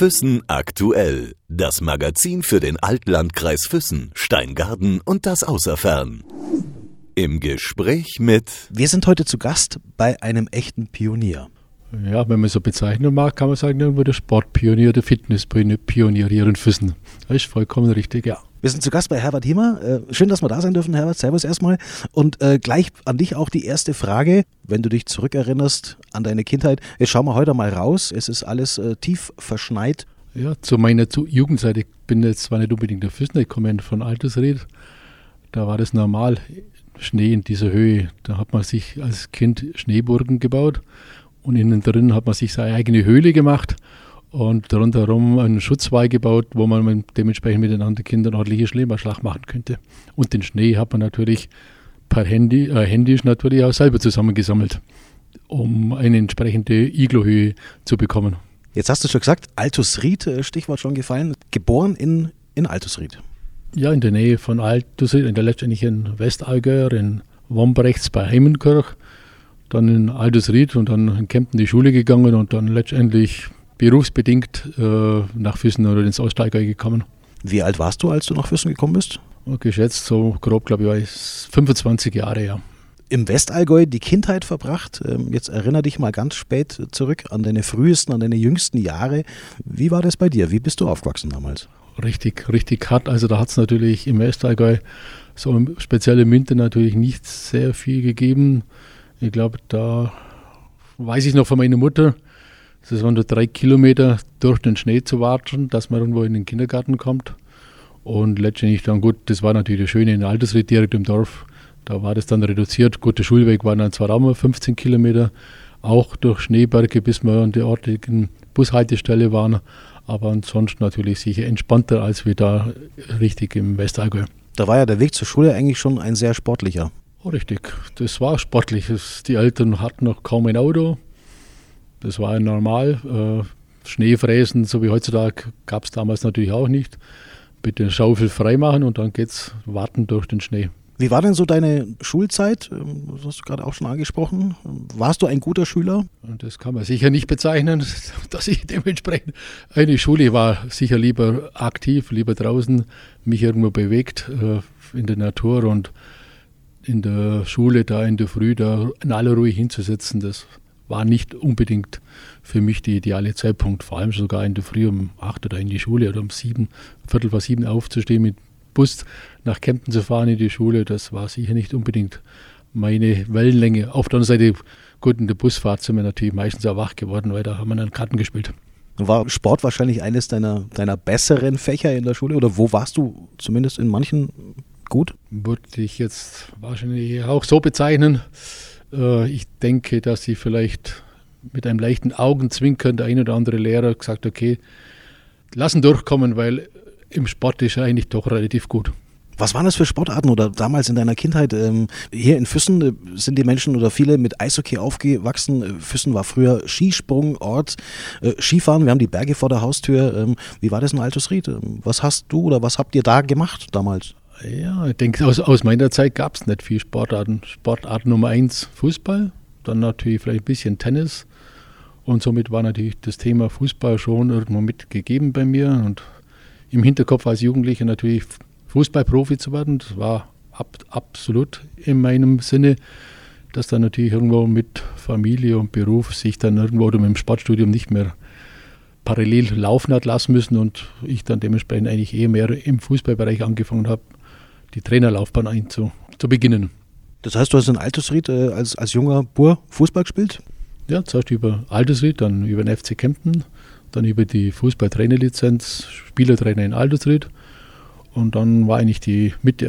Füssen aktuell. Das Magazin für den Altlandkreis Füssen, Steingarten und das Außerfern. Im Gespräch mit. Wir sind heute zu Gast bei einem echten Pionier. Ja, wenn man so bezeichnen mag, kann man sagen, irgendwo der Sportpionier, der Fitnesspionier hier in Füssen. Das ist vollkommen richtig, ja. Wir sind zu Gast bei Herbert Hiemer. Äh, schön, dass wir da sein dürfen, Herbert. Servus erstmal. Und äh, gleich an dich auch die erste Frage. Wenn du dich zurückerinnerst an deine Kindheit, jetzt schauen wir heute mal raus. Es ist alles äh, tief verschneit. Ja, zu meiner Jugendzeit, ich bin jetzt zwar nicht unbedingt der Füßner, ich komme von Altersried. Da war das normal, Schnee in dieser Höhe. Da hat man sich als Kind Schneeburgen gebaut und innen drin hat man sich seine eigene Höhle gemacht und rundherum einen Schutzwall gebaut, wo man dementsprechend mit den anderen Kindern ordentliche Schneeballschlacht machen könnte. Und den Schnee hat man natürlich per Handy, äh, händisch natürlich auch selber zusammengesammelt, um eine entsprechende Iglohöhe zu bekommen. Jetzt hast du schon gesagt, Altusried, äh, Stichwort schon gefallen, geboren in, in Altusried. Ja, in der Nähe von Altusried, in der letztendlichen Westallgäuer, in Wombrechts bei Heimenkirch, dann in Altusried und dann in Kempten die Schule gegangen und dann letztendlich berufsbedingt äh, nach Füssen oder ins Ostallgäu gekommen. Wie alt warst du, als du nach Füssen gekommen bist? Geschätzt so grob, glaube ich, war ich 25 Jahre, ja. Im Westallgäu die Kindheit verbracht. Ähm, jetzt erinnere dich mal ganz spät zurück an deine frühesten, an deine jüngsten Jahre. Wie war das bei dir? Wie bist du aufgewachsen damals? Richtig, richtig hart. Also da hat es natürlich im Westallgäu, so speziell im Winter natürlich nicht sehr viel gegeben. Ich glaube, da weiß ich noch von meiner Mutter, das waren nur drei Kilometer durch den Schnee zu warten, dass man irgendwo in den Kindergarten kommt. Und letztendlich dann gut, das war natürlich das Schöne in Altersried direkt im Dorf. Da war das dann reduziert. Gut, der Schulweg war dann zwar auch mal 15 Kilometer, auch durch Schneeberge, bis wir an der ortigen Bushaltestelle waren. Aber ansonsten natürlich sicher entspannter als wir da richtig im Westallgäu. Da war ja der Weg zur Schule eigentlich schon ein sehr sportlicher. Oh, richtig, das war sportlich. Die Eltern hatten noch kaum ein Auto. Das war ja normal. Äh, Schneefräsen, so wie heutzutage, gab es damals natürlich auch nicht. Bitte Schaufel freimachen und dann geht's warten durch den Schnee. Wie war denn so deine Schulzeit? Ähm, das hast du gerade auch schon angesprochen. Warst du ein guter Schüler? Das kann man sicher nicht bezeichnen, dass ich dementsprechend eine Schule war. Sicher lieber aktiv, lieber draußen, mich irgendwo bewegt äh, in der Natur und in der Schule da in der Früh da in aller Ruhe hinzusetzen. Das war nicht unbedingt für mich der ideale Zeitpunkt, vor allem sogar in der Früh um acht oder in die Schule oder um sieben, Viertel vor sieben aufzustehen, mit Bus nach Kempten zu fahren in die Schule. Das war sicher nicht unbedingt meine Wellenlänge. Auf der anderen Seite, gut, in der Busfahrt sind wir natürlich meistens auch wach geworden, weil da haben wir dann Karten gespielt. War Sport wahrscheinlich eines deiner, deiner besseren Fächer in der Schule oder wo warst du zumindest in manchen gut? Würde ich jetzt wahrscheinlich auch so bezeichnen. Äh, ich denke, dass sie vielleicht mit einem leichten Augenzwinkern der ein oder andere Lehrer gesagt, okay, lassen durchkommen, weil im Sport ist er eigentlich doch relativ gut. Was waren das für Sportarten oder damals in deiner Kindheit? Ähm, hier in Füssen äh, sind die Menschen oder viele mit Eishockey aufgewachsen. Äh, Füssen war früher Skisprungort, Skifahren. Wir haben die Berge vor der Haustür. Ähm, wie war das in Altusried? Ähm, was hast du oder was habt ihr da gemacht damals? Ja, ich denke, aus, aus meiner Zeit gab es nicht viel Sportarten. Sportart Nummer eins Fußball, dann natürlich vielleicht ein bisschen Tennis. Und somit war natürlich das Thema Fußball schon irgendwo mitgegeben bei mir. Und im Hinterkopf als Jugendlicher natürlich Fußballprofi zu werden, das war ab, absolut in meinem Sinne, dass dann natürlich irgendwo mit Familie und Beruf sich dann irgendwo oder mit dem Sportstudium nicht mehr parallel laufen hat lassen müssen und ich dann dementsprechend eigentlich eher mehr im Fußballbereich angefangen habe die Trainerlaufbahn einzu, zu beginnen. Das heißt, du hast in Altersried äh, als, als junger Bur Fußball gespielt? Ja, zuerst über Altersried, dann über den FC Kempten, dann über die Fußballtrainerlizenz, Spielertrainer in Altersried. Und dann war eigentlich die mit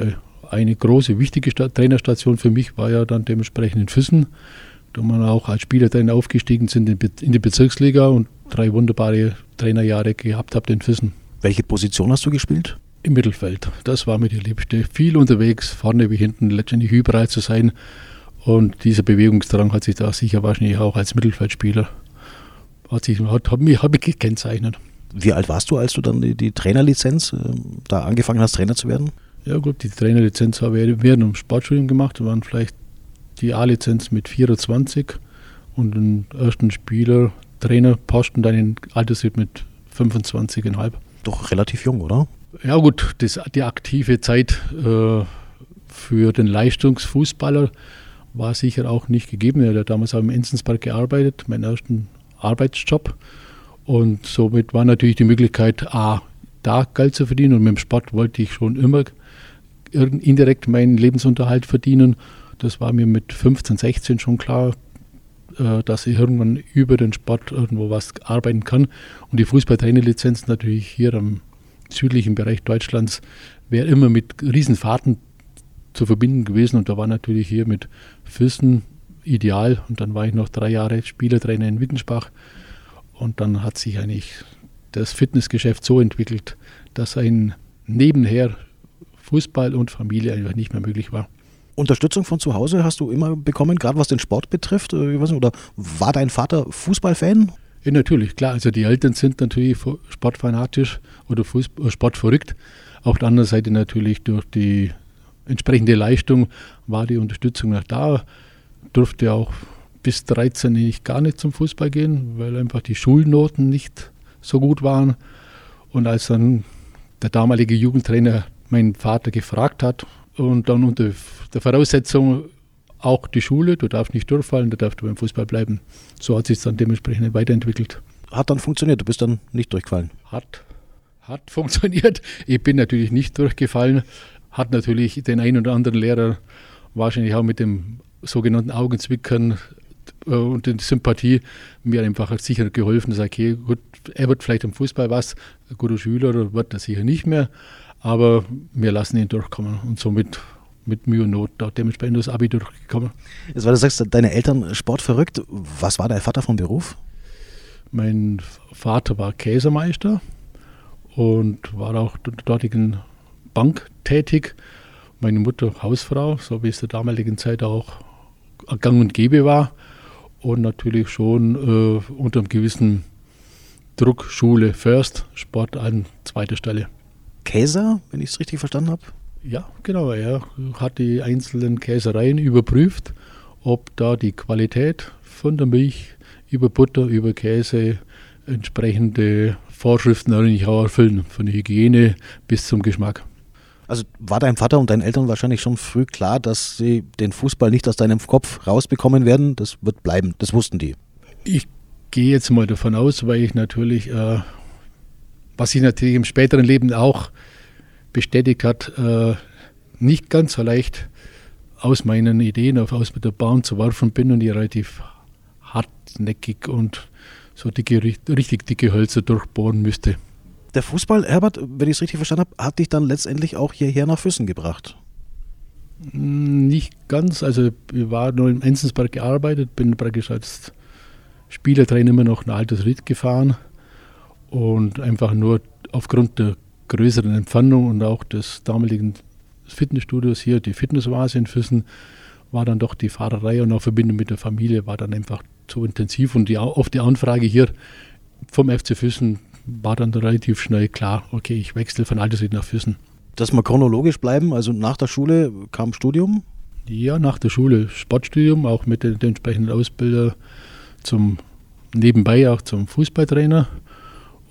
eine große, wichtige Sta Trainerstation für mich, war ja dann dementsprechend in Füssen, da man auch als Spielertrainer aufgestiegen sind in die Bezirksliga und drei wunderbare Trainerjahre gehabt habt in Füssen. Welche Position hast du gespielt? Im Mittelfeld. Das war mir die Liebste. Viel unterwegs, vorne wie hinten, letztendlich überall zu sein. Und dieser Bewegungsdrang hat sich da sicher wahrscheinlich auch als Mittelfeldspieler hat, sich, hat, hat, mich, hat mich gekennzeichnet. Wie alt warst du, als du dann die, die Trainerlizenz äh, da angefangen hast, Trainer zu werden? Ja gut, die Trainerlizenz habe ich während dem Sportstudium gemacht. Da waren vielleicht die A-Lizenz mit 24 und den ersten Spieler, Trainerposten dann in Altersried mit 25,5. Doch relativ jung, oder? Ja gut, das, die aktive Zeit äh, für den Leistungsfußballer war sicher auch nicht gegeben. Er hat damals auch im Enzenspark gearbeitet, meinen ersten Arbeitsjob. Und somit war natürlich die Möglichkeit, A, da Geld zu verdienen. Und mit dem Sport wollte ich schon immer indirekt meinen Lebensunterhalt verdienen. Das war mir mit 15, 16 schon klar, äh, dass ich irgendwann über den Sport irgendwo was arbeiten kann. Und die Fußballtrainerlizenz natürlich hier am südlichen Bereich Deutschlands wäre immer mit Riesenfahrten zu verbinden gewesen. Und da war natürlich hier mit Füssen ideal. Und dann war ich noch drei Jahre Spielertrainer in Wittensbach. Und dann hat sich eigentlich das Fitnessgeschäft so entwickelt, dass ein nebenher Fußball und Familie einfach nicht mehr möglich war. Unterstützung von zu Hause hast du immer bekommen, gerade was den Sport betrifft? Äh, nicht, oder war dein Vater Fußballfan? Ja, natürlich, klar. Also die Eltern sind natürlich sportfanatisch oder Fußball, äh, sportverrückt. Auf der anderen Seite natürlich durch die entsprechende Leistung war die Unterstützung noch da. Durfte auch bis 13 nicht gar nicht zum Fußball gehen, weil einfach die Schulnoten nicht so gut waren. Und als dann der damalige Jugendtrainer meinen Vater gefragt hat und dann unter der Voraussetzung auch die Schule, du darfst nicht durchfallen, du darfst beim Fußball bleiben. So hat sich dann dementsprechend weiterentwickelt. Hat dann funktioniert, du bist dann nicht durchgefallen? Hat, hat funktioniert. Ich bin natürlich nicht durchgefallen, hat natürlich den einen oder anderen Lehrer wahrscheinlich auch mit dem sogenannten Augenzwickern äh, und die Sympathie mir einfach sicher geholfen. Sage, okay, gut, er wird vielleicht im Fußball was, ein guter Schüler wird er sicher nicht mehr, aber wir lassen ihn durchkommen und somit mit Mühe und Not da dementsprechend das Abi durchgekommen. Jetzt, weil du sagst, deine Eltern sportverrückt, was war dein Vater vom Beruf? Mein Vater war Käsemeister und war auch in der dortigen Bank tätig. Meine Mutter Hausfrau, so wie es der damaligen Zeit auch gang und gäbe war. Und natürlich schon äh, unter einem gewissen Druck Schule first, Sport an zweiter Stelle. Käser, wenn ich es richtig verstanden habe? Ja, genau. Er hat die einzelnen Käsereien überprüft, ob da die Qualität von der Milch über Butter, über Käse entsprechende Vorschriften eigentlich auch erfüllen, von der Hygiene bis zum Geschmack. Also war deinem Vater und deinen Eltern wahrscheinlich schon früh klar, dass sie den Fußball nicht aus deinem Kopf rausbekommen werden? Das wird bleiben, das wussten die. Ich gehe jetzt mal davon aus, weil ich natürlich, äh, was sich natürlich im späteren Leben auch bestätigt hat, äh, nicht ganz so leicht aus meinen Ideen auf aus mit der Bahn zu werfen bin und die relativ hartnäckig und so dicke, richtig dicke Hölzer durchbohren müsste. Der Fußball, Herbert, wenn ich es richtig verstanden habe, hat dich dann letztendlich auch hierher nach Füssen gebracht. Hm, nicht ganz. Also ich war nur im Enzensberg gearbeitet, bin praktisch als Spielertrainer immer noch ein altes Ritt gefahren und einfach nur aufgrund der größeren Entfernung und auch des damaligen Fitnessstudios hier, die Fitnessvase in Füssen, war dann doch die Fahrerei und auch Verbindung mit der Familie war dann einfach zu intensiv und die, oft die Anfrage hier vom FC Füssen war dann relativ schnell klar, okay, ich wechsle von Altersried nach Füssen. Dass wir chronologisch bleiben, also nach der Schule kam Studium? Ja, nach der Schule Sportstudium, auch mit den, den entsprechenden Ausbilder zum nebenbei auch zum Fußballtrainer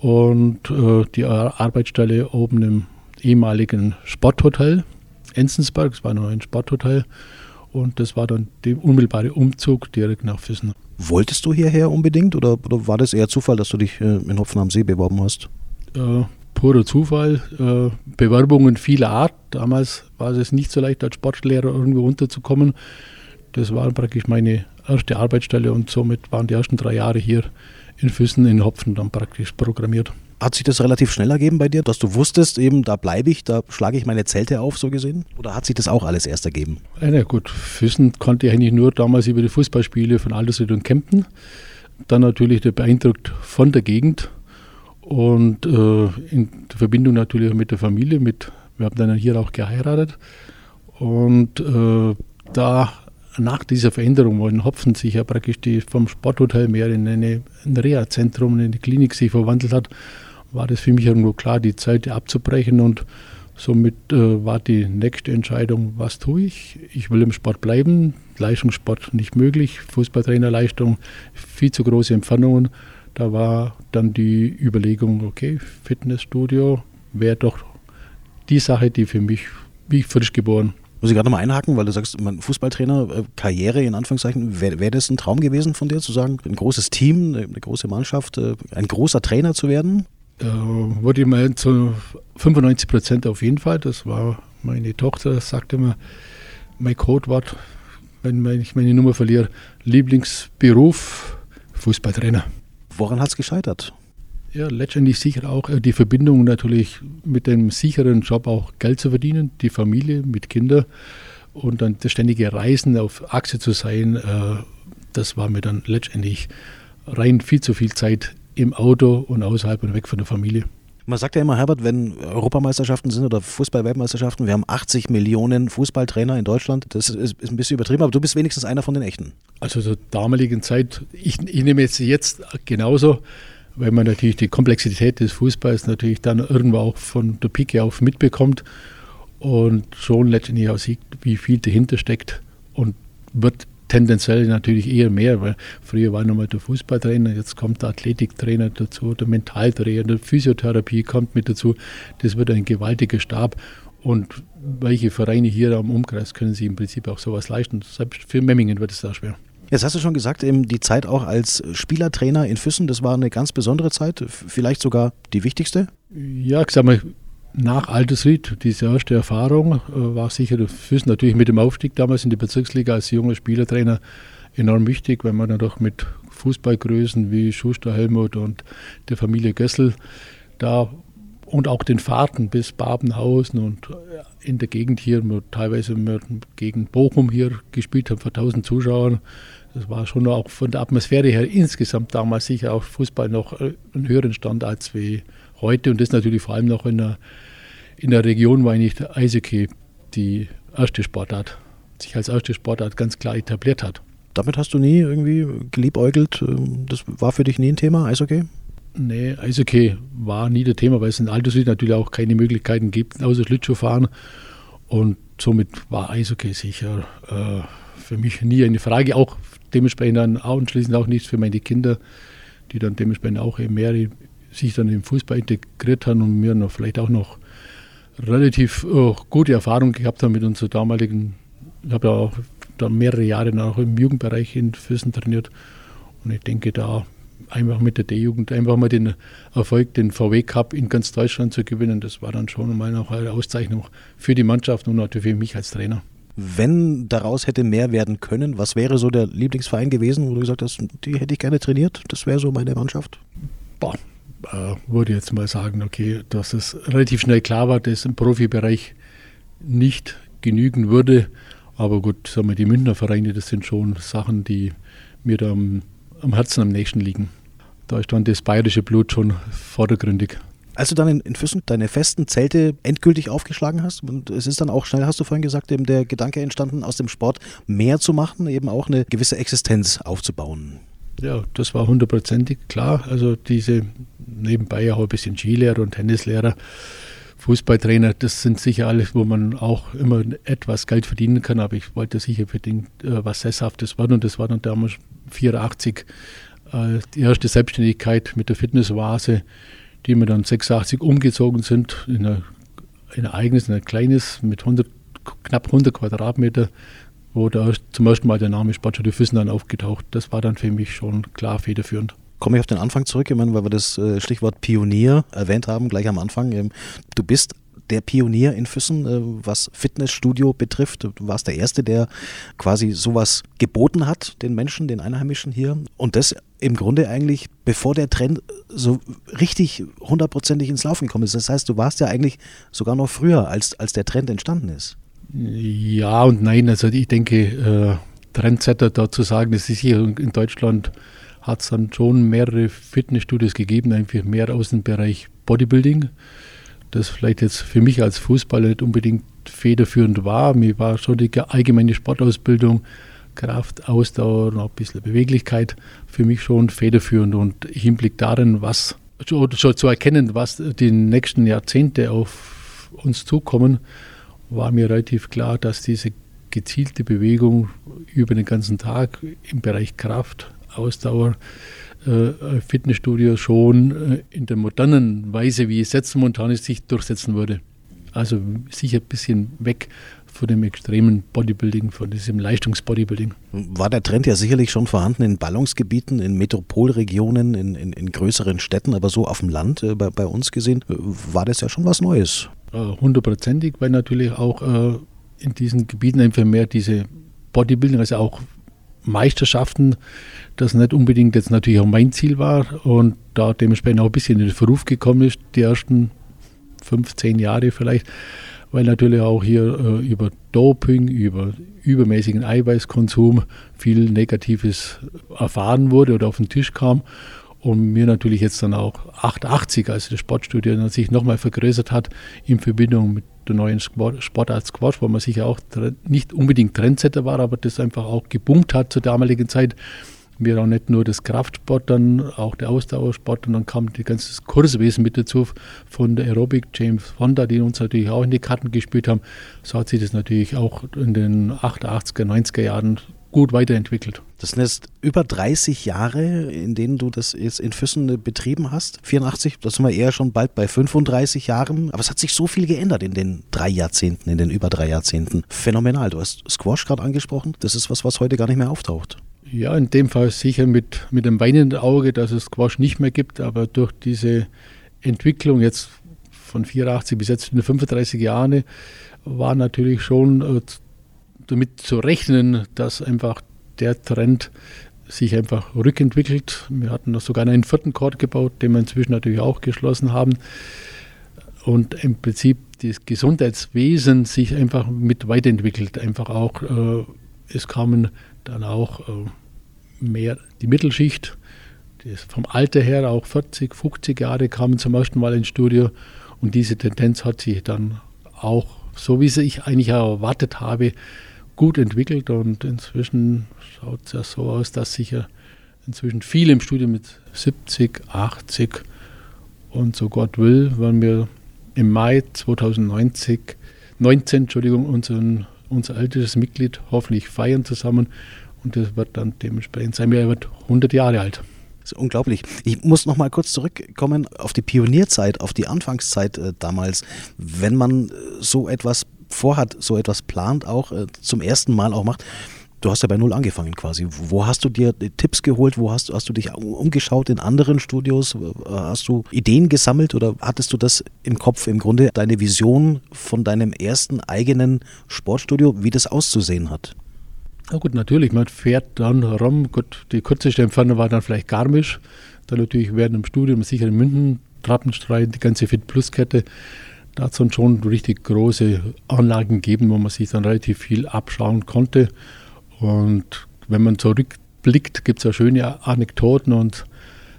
und äh, die Arbeitsstelle oben im ehemaligen Sporthotel Enzensberg, es war noch ein Sporthotel und das war dann der unmittelbare Umzug direkt nach Füssen. Wolltest du hierher unbedingt oder, oder war das eher Zufall, dass du dich äh, in Hopfen am See beworben hast? Äh, purer Zufall. Äh, Bewerbungen vieler Art. Damals war es nicht so leicht, als Sportlehrer irgendwo unterzukommen. Das war praktisch meine erste Arbeitsstelle und somit waren die ersten drei Jahre hier in Füssen in Hopfen dann praktisch programmiert. Hat sich das relativ schnell ergeben bei dir, dass du wusstest, eben da bleibe ich, da schlage ich meine Zelte auf, so gesehen? Oder hat sich das auch alles erst ergeben? Ja, na gut, Füssen konnte ich eigentlich nur damals über die Fußballspiele von Aldersried und Kempten. Dann natürlich beeindruckt von der Gegend und äh, in Verbindung natürlich mit der Familie. Mit, wir haben dann hier auch geheiratet. Und äh, da nach dieser Veränderung, wo in Hopfen sich ja praktisch die, vom Sporthotel mehr in eine, ein Reha-Zentrum, in eine Klinik sich verwandelt hat, war das für mich irgendwo klar, die Zeit abzubrechen und somit äh, war die nächste Entscheidung, was tue ich? Ich will im Sport bleiben, Leistungssport nicht möglich, Fußballtrainerleistung, viel zu große Entfernungen. Da war dann die Überlegung, okay, Fitnessstudio wäre doch die Sache, die für mich, wie frisch geboren. Muss ich gerade nochmal einhaken, weil du sagst, mein Fußballtrainer, äh, Karriere in Anführungszeichen, wäre wär das ein Traum gewesen von dir, zu sagen, ein großes Team, eine große Mannschaft, äh, ein großer Trainer zu werden? Da wurde ich mal zu 95 Prozent auf jeden Fall. Das war meine Tochter, sagte immer, mein Codewort, wenn ich meine Nummer verliere, Lieblingsberuf, Fußballtrainer. Woran hat es gescheitert? Ja, letztendlich sicher auch äh, die Verbindung natürlich mit dem sicheren Job auch Geld zu verdienen, die Familie mit Kindern und dann das ständige Reisen auf Achse zu sein, äh, das war mir dann letztendlich rein viel zu viel Zeit im Auto und außerhalb und weg von der Familie. Man sagt ja immer, Herbert, wenn Europameisterschaften sind oder Fußball-Weltmeisterschaften, wir haben 80 Millionen Fußballtrainer in Deutschland. Das ist, ist, ein bisschen übertrieben, aber du bist wenigstens einer von den echten. Also zur damaligen Zeit, ich, ich nehme jetzt jetzt genauso, weil man natürlich die Komplexität des Fußballs natürlich dann irgendwo auch von der Pike auf mitbekommt und schon letztendlich auch sieht, wie viel dahinter steckt und wird tendenziell natürlich eher mehr, weil früher war nochmal der Fußballtrainer, jetzt kommt der Athletiktrainer dazu, der Mentaltrainer, der Physiotherapie kommt mit dazu. Das wird ein gewaltiger Stab. Und welche Vereine hier am Umkreis können sich im Prinzip auch sowas leisten? Selbst für Memmingen wird es da schwer. Jetzt hast du schon gesagt, die Zeit auch als Spielertrainer in Füssen, das war eine ganz besondere Zeit, vielleicht sogar die wichtigste? Ja, ich sag mal, nach Altersried, diese erste Erfahrung, äh, war sicher Füssen natürlich mit dem Aufstieg damals in die Bezirksliga als junger Spielertrainer enorm wichtig, weil man dann doch mit Fußballgrößen wie Schuster, Helmut und der Familie Gössel da und auch den Fahrten bis Babenhausen und in der Gegend hier, teilweise gegen Bochum hier gespielt haben vor 1000 Zuschauern. Das war schon auch von der Atmosphäre her insgesamt damals sicher auch Fußball noch äh, einen höheren Stand als wie heute. Und das natürlich vor allem noch in der, in der Region, eigentlich der Eishockey die erste Sportart, sich als erste Sportart ganz klar etabliert hat. Damit hast du nie irgendwie geliebäugelt? Ähm, das war für dich nie ein Thema, Eishockey? Nee, Eishockey war nie das Thema, weil es in Alterslied natürlich auch keine Möglichkeiten gibt, außer Schlittschuhfahren. Und somit war Eishockey sicher äh, für mich nie eine Frage. Auch dementsprechend dann auch anschließend auch nichts für meine Kinder, die dann dementsprechend auch mehr sich dann im Fußball integriert haben und mir noch vielleicht auch noch relativ oh, gute Erfahrungen gehabt haben mit unserer damaligen, ich habe ja auch da mehrere Jahre auch im Jugendbereich in Füssen trainiert und ich denke da einfach mit der D-Jugend einfach mal den Erfolg, den VW Cup in ganz Deutschland zu gewinnen, das war dann schon mal noch eine Auszeichnung für die Mannschaft und natürlich für mich als Trainer. Wenn daraus hätte mehr werden können, was wäre so der Lieblingsverein gewesen, wo du gesagt hast, die hätte ich gerne trainiert? Das wäre so meine Mannschaft? Boah, äh, würde jetzt mal sagen, okay, dass es relativ schnell klar war, dass im Profibereich nicht genügen würde. Aber gut, sagen wir, die Münchner Vereine, das sind schon Sachen, die mir da am, am Herzen am nächsten liegen. Da stand das bayerische Blut schon vordergründig. Als du dann in, in Füssen deine festen Zelte endgültig aufgeschlagen hast, und es ist dann auch schnell, hast du vorhin gesagt, eben der Gedanke entstanden, aus dem Sport mehr zu machen, eben auch eine gewisse Existenz aufzubauen. Ja, das war hundertprozentig klar. Also diese nebenbei auch ein bisschen Skilehrer und Tennislehrer, Fußballtrainer, das sind sicher alles, wo man auch immer etwas Geld verdienen kann. Aber ich wollte sicher verdient äh, was Sesshaftes werden und das war dann damals 84 äh, die erste Selbstständigkeit mit der Fitnessvase, die wir dann 86 umgezogen sind in, eine, in ein eigenes, in ein kleines mit 100, knapp 100 Quadratmeter wo da zum ersten Mal der Name Sportschule Füssen dann aufgetaucht. Das war dann für mich schon klar federführend. Komme ich auf den Anfang zurück, ich meine, weil wir das äh, Stichwort Pionier erwähnt haben, gleich am Anfang. Ähm, du bist der Pionier in Füssen, äh, was Fitnessstudio betrifft. Du warst der Erste, der quasi sowas geboten hat, den Menschen, den Einheimischen hier. Und das im Grunde eigentlich, bevor der Trend so richtig hundertprozentig ins Laufen gekommen ist. Das heißt, du warst ja eigentlich sogar noch früher, als, als der Trend entstanden ist. Ja und nein. Also ich denke, äh, Trendsetter da zu sagen, das ist hier in Deutschland hat es dann schon mehrere Fitnessstudios gegeben, einfach mehr aus dem Bereich Bodybuilding. Das vielleicht jetzt für mich als Fußballer nicht unbedingt federführend war. Mir war schon die allgemeine Sportausbildung, Kraft, Ausdauer auch ein bisschen Beweglichkeit für mich schon federführend. Und im Hinblick darin, was schon zu erkennen, was die nächsten Jahrzehnte auf uns zukommen, war mir relativ klar, dass diese gezielte Bewegung über den ganzen Tag im Bereich Kraft, Ausdauer äh, Fitnessstudio schon äh, in der modernen Weise, wie es jetzt momentan ist, sich durchsetzen würde. Also sicher ein bisschen weg von dem extremen Bodybuilding, von diesem Leistungsbodybuilding. War der Trend ja sicherlich schon vorhanden in Ballungsgebieten, in Metropolregionen, in, in, in größeren Städten, aber so auf dem Land, äh, bei, bei, uns gesehen, äh, war das ja schon was Neues. Hundertprozentig, weil natürlich auch äh, in diesen Gebieten einfach mehr diese Bodybuilding, also auch Meisterschaften, das nicht unbedingt jetzt natürlich auch mein Ziel war und da dementsprechend auch ein bisschen in den Verruf gekommen ist, die ersten fünf, zehn Jahre vielleicht, weil natürlich auch hier äh, über Doping, über übermäßigen Eiweißkonsum viel Negatives erfahren wurde oder auf den Tisch kam. Und mir natürlich jetzt dann auch 88, als das Sportstudio sich nochmal vergrößert hat, in Verbindung mit der neuen Sportart Squash, wo man sicher auch nicht unbedingt Trendsetter war, aber das einfach auch geboomt hat zur damaligen Zeit, wir auch nicht nur das Kraftsport, dann auch der Ausdauersport und dann kam das ganze Kurswesen mit dazu von der Aerobic, James Fonda, die uns natürlich auch in die Karten gespielt haben. So hat sich das natürlich auch in den 88er, 90er Jahren gut weiterentwickelt. Das sind jetzt über 30 Jahre, in denen du das jetzt in Füssen betrieben hast. 84, das sind wir eher schon bald bei 35 Jahren. Aber es hat sich so viel geändert in den drei Jahrzehnten, in den über drei Jahrzehnten. Phänomenal. Du hast Squash gerade angesprochen. Das ist was, was heute gar nicht mehr auftaucht. Ja, in dem Fall sicher mit, mit einem weinenden Auge, dass es Squash nicht mehr gibt, aber durch diese Entwicklung jetzt von 84 bis jetzt in 35 Jahren war natürlich schon äh, damit zu rechnen, dass einfach der Trend sich einfach rückentwickelt. Wir hatten noch sogar einen vierten Court gebaut, den wir inzwischen natürlich auch geschlossen haben. Und im Prinzip das Gesundheitswesen sich einfach mit weiterentwickelt. Einfach auch, äh, es kamen dann auch äh, mehr die Mittelschicht, vom Alter her auch 40, 50 Jahre kamen zum ersten Mal ins Studio und diese Tendenz hat sich dann auch, so wie ich eigentlich erwartet habe, gut entwickelt und inzwischen schaut es ja so aus, dass sicher inzwischen viele im Studio mit 70, 80 und so Gott will, wenn wir im Mai 2019 19, Entschuldigung, unseren, unser ältestes Mitglied hoffentlich feiern zusammen und das wird dann dementsprechend sein. Er wird 100 Jahre alt. Unglaublich. Ich muss noch mal kurz zurückkommen auf die Pionierzeit, auf die Anfangszeit äh, damals. Wenn man äh, so etwas vorhat, so etwas plant, auch äh, zum ersten Mal auch macht, du hast ja bei Null angefangen quasi. Wo hast du dir Tipps geholt? Wo hast, hast du dich umgeschaut in anderen Studios? Hast du Ideen gesammelt oder hattest du das im Kopf im Grunde, deine Vision von deinem ersten eigenen Sportstudio, wie das auszusehen hat? Na gut, natürlich, man fährt dann rum. Gut, die kürzeste Entfernung war dann vielleicht Garmisch. Dann natürlich während dem Studium sicher in München, Trappenstreit, die ganze Fit Plus Kette. Da hat es schon richtig große Anlagen gegeben, wo man sich dann relativ viel abschauen konnte. Und wenn man zurückblickt, gibt es ja schöne Anekdoten und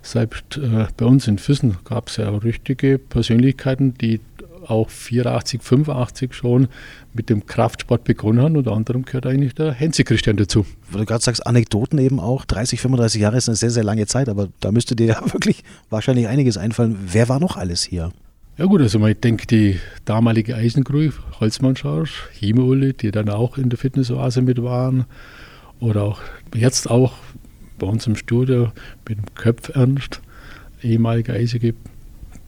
selbst äh, bei uns in Füssen gab es ja richtige Persönlichkeiten, die auch 84, 85 schon mit dem Kraftsport begonnen haben. Unter anderem gehört eigentlich der Hensi Christian dazu. Wo du gerade sagst, Anekdoten eben auch. 30, 35 Jahre ist eine sehr, sehr lange Zeit, aber da müsste dir ja wirklich wahrscheinlich einiges einfallen. Wer war noch alles hier? Ja gut, also ich denke, die damalige Eisengrue, Holzmann-Schorsch, Hime die dann auch in der Fitnessoase mit waren. Oder auch jetzt auch bei uns im Studio mit dem Köpf Ernst, ehemaliger eisige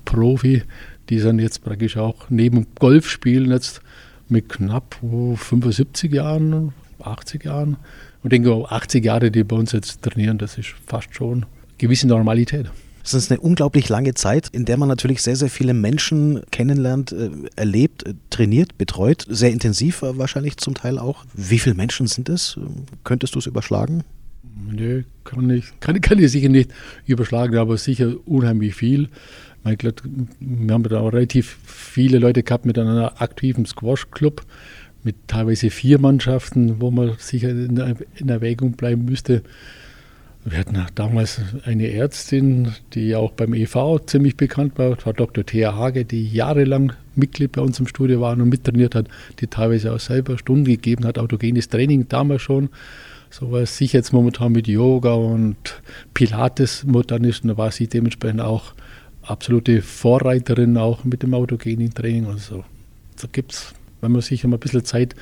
Profi, die sind jetzt praktisch auch neben Golfspielen jetzt mit knapp 75 Jahren, 80 Jahren. Und ich denke, 80 Jahre, die bei uns jetzt trainieren, das ist fast schon gewisse Normalität. Es ist eine unglaublich lange Zeit, in der man natürlich sehr, sehr viele Menschen kennenlernt, äh, erlebt, äh, trainiert, betreut. Sehr intensiv äh, wahrscheinlich zum Teil auch. Wie viele Menschen sind es? Könntest du es überschlagen? Nö, kann ich, kann, kann ich sicher nicht überschlagen, aber sicher unheimlich viel. Ich glaube, wir haben da auch relativ viele Leute gehabt mit einem aktiven Squash-Club, mit teilweise vier Mannschaften, wo man sicher in, in Erwägung bleiben müsste. Wir hatten damals eine Ärztin, die auch beim EV ziemlich bekannt war, Frau Dr. Thea Hage, die jahrelang Mitglied bei uns im Studio war und mittrainiert hat, die teilweise auch selber Stunden gegeben hat, autogenes Training damals schon. So was ich jetzt momentan mit Yoga und Pilates modern ist, da war sie dementsprechend auch absolute Vorreiterin auch mit dem autogenen Training und so. Da gibt es, wenn man sich immer ein bisschen Zeit,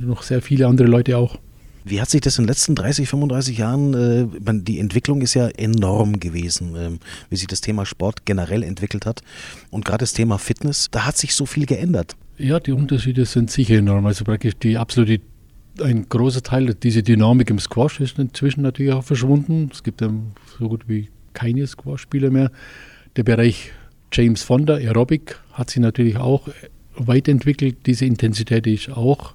noch sehr viele andere Leute auch. Wie hat sich das in den letzten 30, 35 Jahren, äh, die Entwicklung ist ja enorm gewesen, ähm, wie sich das Thema Sport generell entwickelt hat. Und gerade das Thema Fitness, da hat sich so viel geändert. Ja, die Unterschiede sind sicher enorm. Also praktisch die absolute, ein großer Teil, diese Dynamik im Squash ist inzwischen natürlich auch verschwunden. Es gibt dann so gut wie keine Squash-Spieler mehr. Der Bereich James Fonda, Aerobic, hat sich natürlich auch weiterentwickelt. Diese Intensität ist auch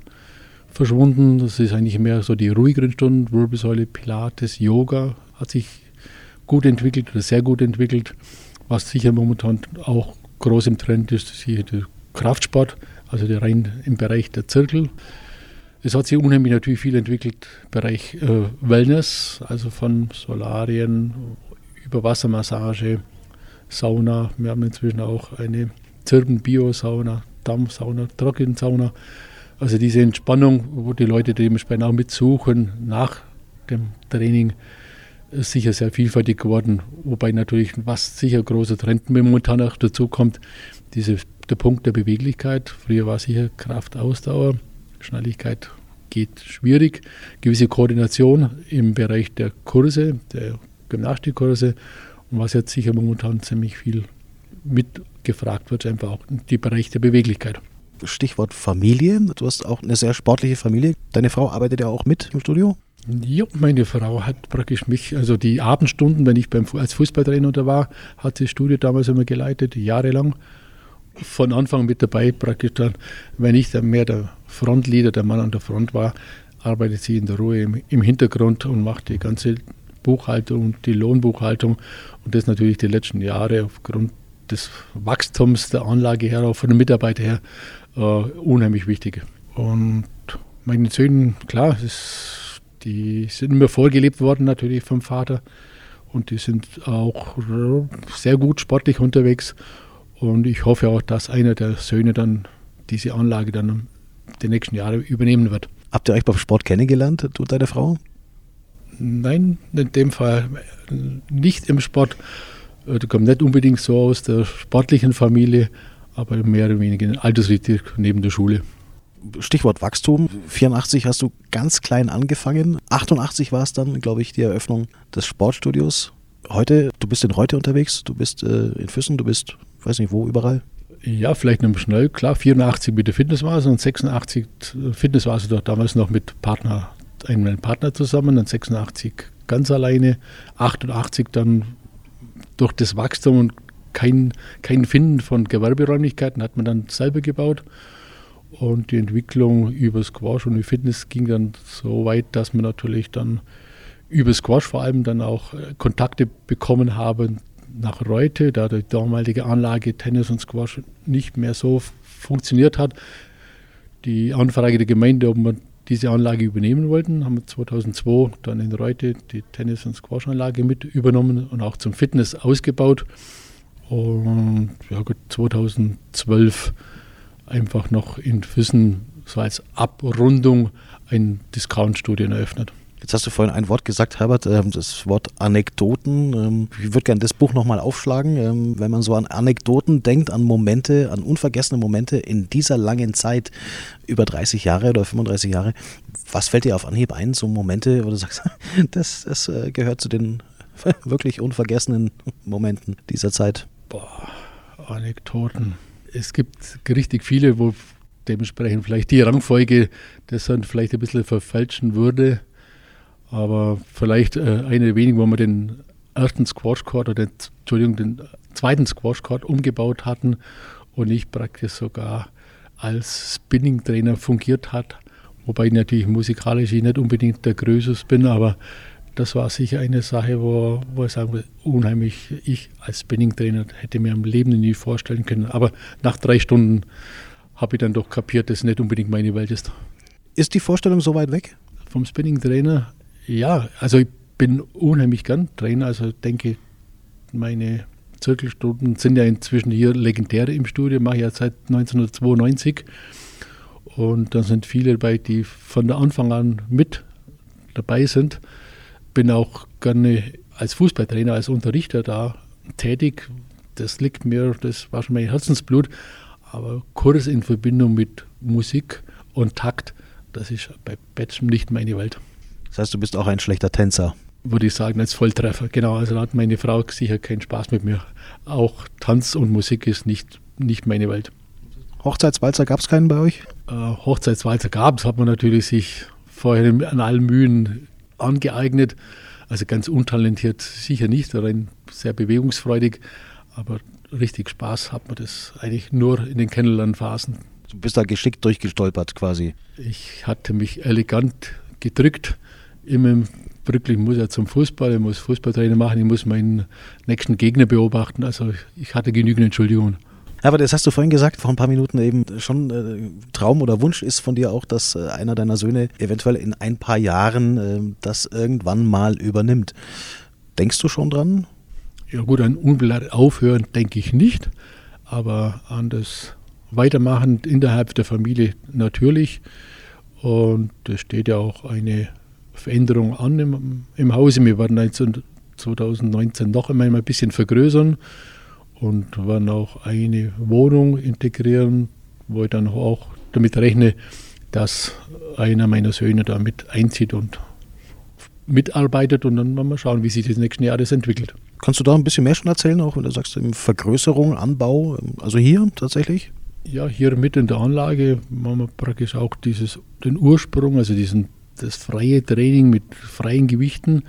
verschwunden. Das ist eigentlich mehr so die ruhigeren Stunden. Wirbelsäule, Pilates, Yoga hat sich gut entwickelt oder sehr gut entwickelt. Was sicher momentan auch groß im Trend ist, ist hier der Kraftsport, also der rein im Bereich der Zirkel. Es hat sich unheimlich natürlich viel entwickelt, Bereich äh, Wellness, also von Solarien über Wassermassage, Sauna. Wir haben inzwischen auch eine Zirben-Bio-Sauna, Dampfsauna, Trockensauna. Also diese Entspannung, wo die Leute dementsprechend auch mitsuchen nach dem Training, ist sicher sehr vielfältig geworden. Wobei natürlich, was sicher großer Trend momentan auch dazu kommt, diese, der Punkt der Beweglichkeit. Früher war sicher Kraft, Ausdauer, Schnelligkeit geht schwierig. Gewisse Koordination im Bereich der Kurse, der Gymnastikkurse und was jetzt sicher momentan ziemlich viel mitgefragt wird, einfach auch die Bereich der Beweglichkeit. Stichwort Familie. Du hast auch eine sehr sportliche Familie. Deine Frau arbeitet ja auch mit im Studio? Ja, meine Frau hat praktisch mich, also die Abendstunden, wenn ich beim, als Fußballtrainer da war, hat sie das Studio damals immer geleitet, jahrelang. Von Anfang mit dabei, praktisch dann, wenn ich dann mehr der Frontleader, der Mann an der Front war, arbeitet sie in der Ruhe im, im Hintergrund und macht die ganze Buchhaltung, die Lohnbuchhaltung und das natürlich die letzten Jahre aufgrund des Wachstums der Anlage her, auch von den Mitarbeitern her, äh, unheimlich wichtig. Und meine Söhne, klar, ist, die sind immer vorgelebt worden natürlich vom Vater und die sind auch sehr gut sportlich unterwegs. Und ich hoffe auch, dass einer der Söhne dann diese Anlage dann die nächsten Jahre übernehmen wird. Habt ihr euch beim Sport kennengelernt, du und deine Frau? Nein, in dem Fall nicht im Sport. Äh, die kommt nicht unbedingt so aus der sportlichen Familie, aber mehr oder weniger altersrichtig neben der Schule. Stichwort Wachstum. 84 hast du ganz klein angefangen. 88 war es dann, glaube ich, die Eröffnung des Sportstudios. Heute, du bist in Heute unterwegs, du bist äh, in Füssen, du bist, weiß nicht wo, überall. Ja, vielleicht noch schnell. Klar, 84 mit der Fitnessvase und 86 Fitnessvase doch damals noch mit Partner, einem Partner zusammen und 86 ganz alleine. 88 dann durch das Wachstum und kein, kein Finden von Gewerberäumlichkeiten hat man dann selber gebaut. Und die Entwicklung über Squash und die Fitness ging dann so weit, dass man natürlich dann über Squash vor allem dann auch äh, Kontakte bekommen haben nach Reute, da die damalige Anlage Tennis und Squash nicht mehr so funktioniert hat. Die Anfrage der Gemeinde, ob man diese Anlage übernehmen wollten, haben wir 2002 dann in Reute die Tennis- und Squash-Anlage mit übernommen und auch zum Fitness ausgebaut. Und ja gut, 2012 einfach noch in Füssen so als Abrundung ein Discount-Studio eröffnet. Jetzt hast du vorhin ein Wort gesagt, Herbert, ähm, das Wort Anekdoten. Ähm, ich würde gerne das Buch nochmal aufschlagen. Ähm, wenn man so an Anekdoten denkt, an Momente, an unvergessene Momente in dieser langen Zeit, über 30 Jahre oder 35 Jahre, was fällt dir auf Anhieb ein, so Momente, wo du sagst, das, das äh, gehört zu den wirklich unvergessenen Momenten dieser Zeit? Boah, Anekdoten. Es gibt richtig viele, wo dementsprechend vielleicht die Rangfolge das dann vielleicht ein bisschen verfälschen würde. Aber vielleicht äh, eine wenigen, wo wir den ersten Squash Court oder den, Entschuldigung, den zweiten Squash Court umgebaut hatten und ich praktisch sogar als Spinning Trainer fungiert hat. Wobei ich natürlich musikalisch nicht unbedingt der Größte bin, aber das war sicher eine Sache, wo, wo ich sagen würde, unheimlich, ich als Spinning Trainer hätte mir am Leben nie vorstellen können. Aber nach drei Stunden habe ich dann doch kapiert, dass es nicht unbedingt meine Welt ist. Ist die Vorstellung so weit weg? Vom Spinning Trainer ja, also ich bin unheimlich gern Trainer, also denke, meine Zirkelstunden sind ja inzwischen hier legendär im Studio, mache ich ja seit 1992 und da sind viele dabei, die von der Anfang an mit dabei sind. Bin auch gerne als Fußballtrainer, als Unterrichter da tätig. Das liegt mir, das war schon mein Herzensblut. Aber Kurs in Verbindung mit Musik und Takt, das ist bei Betschem nicht meine Welt. Das heißt, du bist auch ein schlechter Tänzer. Würde ich sagen, als Volltreffer. Genau, also da hat meine Frau sicher keinen Spaß mit mir. Auch Tanz und Musik ist nicht, nicht meine Welt. Hochzeitswalzer gab es keinen bei euch? Äh, Hochzeitswalzer gab es, hat man natürlich sich vorher an allen Mühen angeeignet. Also ganz untalentiert sicher nicht, rein sehr bewegungsfreudig, aber richtig Spaß hat man das eigentlich nur in den Kennenlernphasen. Du bist da geschickt durchgestolpert quasi. Ich hatte mich elegant gedrückt. Immer Brücklich muss ja zum Fußball, ich muss Fußballtrainer machen, ich muss meinen nächsten Gegner beobachten. Also ich hatte genügend Entschuldigungen. Aber das hast du vorhin gesagt, vor ein paar Minuten eben schon äh, Traum oder Wunsch ist von dir auch, dass äh, einer deiner Söhne eventuell in ein paar Jahren äh, das irgendwann mal übernimmt. Denkst du schon dran? Ja gut, an unbeleidigt aufhören denke ich nicht, aber an das Weitermachen innerhalb der Familie natürlich. Und es steht ja auch eine Veränderung an im, im Hause. Wir werden 2019 noch einmal ein bisschen vergrößern und werden auch eine Wohnung integrieren, wo ich dann auch damit rechne, dass einer meiner Söhne da mit einzieht und mitarbeitet und dann werden wir schauen, wie sich das nächsten Jahr das entwickelt. Kannst du da ein bisschen mehr schon erzählen, auch wenn du sagst, Vergrößerung, Anbau, also hier tatsächlich? Ja, hier mit in der Anlage machen wir praktisch auch dieses, den Ursprung, also diesen, das freie Training mit freien Gewichten,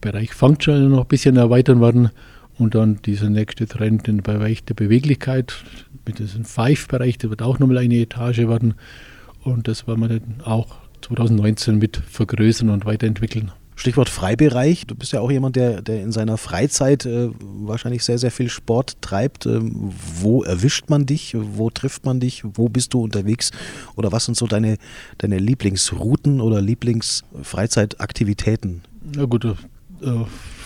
Bereich Functional noch ein bisschen erweitern werden und dann dieser nächste Trend im Bereich der Beweglichkeit mit diesem Five-Bereich, der wird auch nochmal eine Etage werden. Und das werden wir dann auch 2019 mit vergrößern und weiterentwickeln. Stichwort Freibereich. Du bist ja auch jemand, der, der in seiner Freizeit äh, wahrscheinlich sehr, sehr viel Sport treibt. Ähm, wo erwischt man dich? Wo trifft man dich? Wo bist du unterwegs? Oder was sind so deine, deine Lieblingsrouten oder Lieblingsfreizeitaktivitäten? Na gut, äh,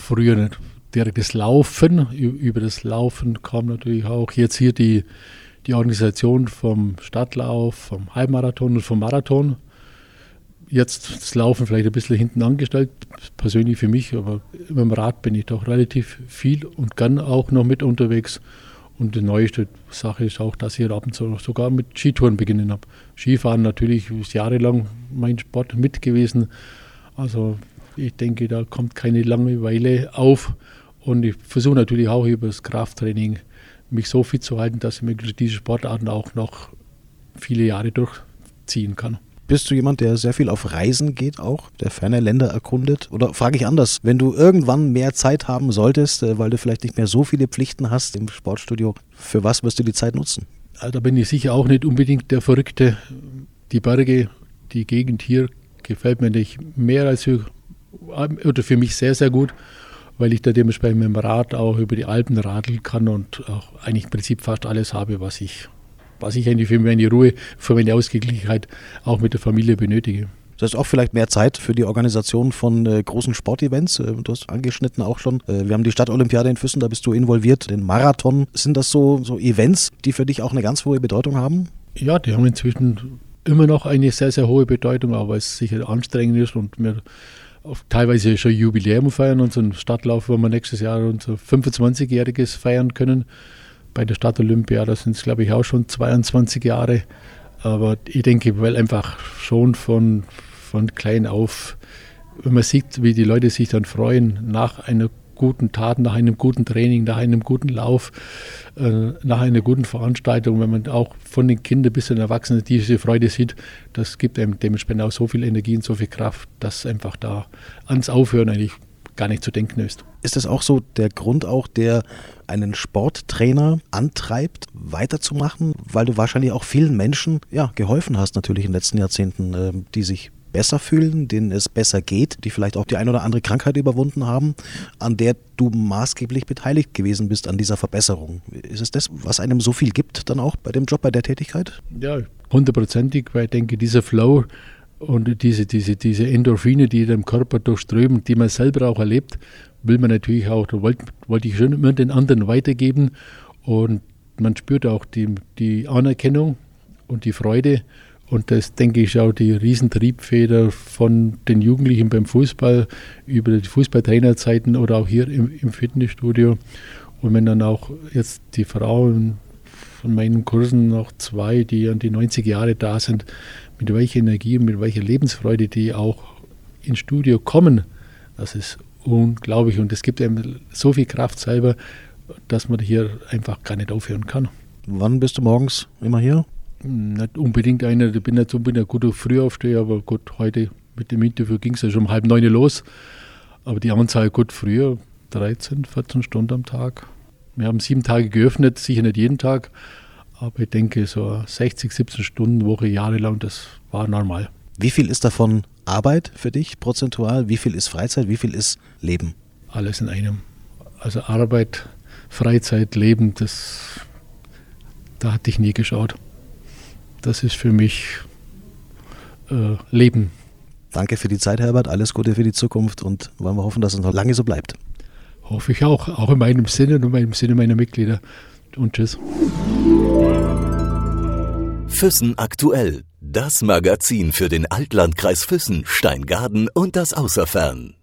früher nicht direkt das Laufen. Über das Laufen kam natürlich auch jetzt hier die, die Organisation vom Stadtlauf, vom Halbmarathon und vom Marathon. Jetzt das Laufen vielleicht ein bisschen hinten angestellt, persönlich für mich, aber mit dem Rad bin ich doch relativ viel und gern auch noch mit unterwegs. Und die neueste Sache ist auch, dass ich ab und zu sogar mit Skitouren beginnen habe. Skifahren natürlich ist jahrelang mein Sport mit gewesen. Also ich denke, da kommt keine Langeweile auf. Und ich versuche natürlich auch über das Krafttraining mich so fit zu halten, dass ich mir diese Sportarten auch noch viele Jahre durchziehen kann. Bist du jemand, der sehr viel auf Reisen geht auch, der ferne Länder erkundet? Oder frage ich anders, wenn du irgendwann mehr Zeit haben solltest, äh, weil du vielleicht nicht mehr so viele Pflichten hast im Sportstudio, für was wirst du die Zeit nutzen? Also da bin ich sicher auch nicht unbedingt der Verrückte. Die Berge, die Gegend hier gefällt mir nicht mehr als für, oder für mich sehr, sehr gut weil ich da dementsprechend mit dem Rad auch über die Alpen radeln kann und auch eigentlich im Prinzip fast alles habe, was ich, was ich eigentlich für meine Ruhe, für meine Ausgeglichenheit auch mit der Familie benötige. Das ist auch vielleicht mehr Zeit für die Organisation von äh, großen Sportevents. Äh, du hast angeschnitten auch schon. Äh, wir haben die Stadtolympiade in Füssen, da bist du involviert. Den Marathon. Sind das so, so Events, die für dich auch eine ganz hohe Bedeutung haben? Ja, die haben inzwischen immer noch eine sehr, sehr hohe Bedeutung, aber es sicher anstrengend ist und mir teilweise schon Jubiläum feiern. Unseren Stadtlauf, wo wir nächstes Jahr unser 25-jähriges feiern können. Bei der Stadtolympiade sind es, glaube ich, auch schon 22 Jahre. Aber ich denke, weil einfach schon von, von klein auf, wenn man sieht, wie die Leute sich dann freuen nach einer guten Tat, nach einem guten Training, nach einem guten Lauf, äh, nach einer guten Veranstaltung, wenn man auch von den Kindern bis zu den Erwachsenen diese Freude sieht, das gibt einem dementsprechend auch so viel Energie und so viel Kraft, dass einfach da ans Aufhören eigentlich gar nicht zu denken ist. Ist das auch so der Grund auch, der einen Sporttrainer antreibt, weiterzumachen, weil du wahrscheinlich auch vielen Menschen ja, geholfen hast natürlich in den letzten Jahrzehnten, äh, die sich besser fühlen, denen es besser geht, die vielleicht auch die ein oder andere Krankheit überwunden haben, an der du maßgeblich beteiligt gewesen bist an dieser Verbesserung. Ist es das, was einem so viel gibt dann auch bei dem Job, bei der Tätigkeit? Ja, hundertprozentig, weil ich denke, dieser Flow und diese, diese, diese Endorphine, die dem Körper durchströmen, die man selber auch erlebt, will man natürlich auch, wollte, wollte ich schon immer den anderen weitergeben und man spürt auch die, die Anerkennung und die Freude und das, denke ich, auch die Riesentriebfeder von den Jugendlichen beim Fußball über die Fußballtrainerzeiten oder auch hier im, im Fitnessstudio. Und wenn dann auch jetzt die Frauen von meinen Kursen noch zwei, die an die 90 Jahre da sind, mit welcher Energie und mit welcher Lebensfreude die auch ins Studio kommen, das ist unglaublich und es gibt einem so viel Kraft selber, dass man hier einfach gar nicht aufhören kann. Wann bist du morgens immer hier? Nicht unbedingt einer, ich bin nicht unbedingt ein guter Frühaufsteher, aber gut, heute mit dem Interview ging es ja schon um halb neun los. Aber die Anzahl gut früher, 13, 14 Stunden am Tag. Wir haben sieben Tage geöffnet, sicher nicht jeden Tag, aber ich denke so 60, 17 Stunden Woche jahrelang, das war normal. Wie viel ist davon Arbeit für dich prozentual? Wie viel ist Freizeit? Wie viel ist Leben? Alles in einem. Also Arbeit, Freizeit, Leben, das, da hatte ich nie geschaut. Das ist für mich äh, Leben. Danke für die Zeit, Herbert. Alles Gute für die Zukunft und wollen wir hoffen, dass es noch lange so bleibt. Hoffe ich auch, auch in meinem Sinne und in Sinne meiner Mitglieder. Und tschüss. Füssen aktuell. Das Magazin für den Altlandkreis Füssen, Steingaden und das Außerfern.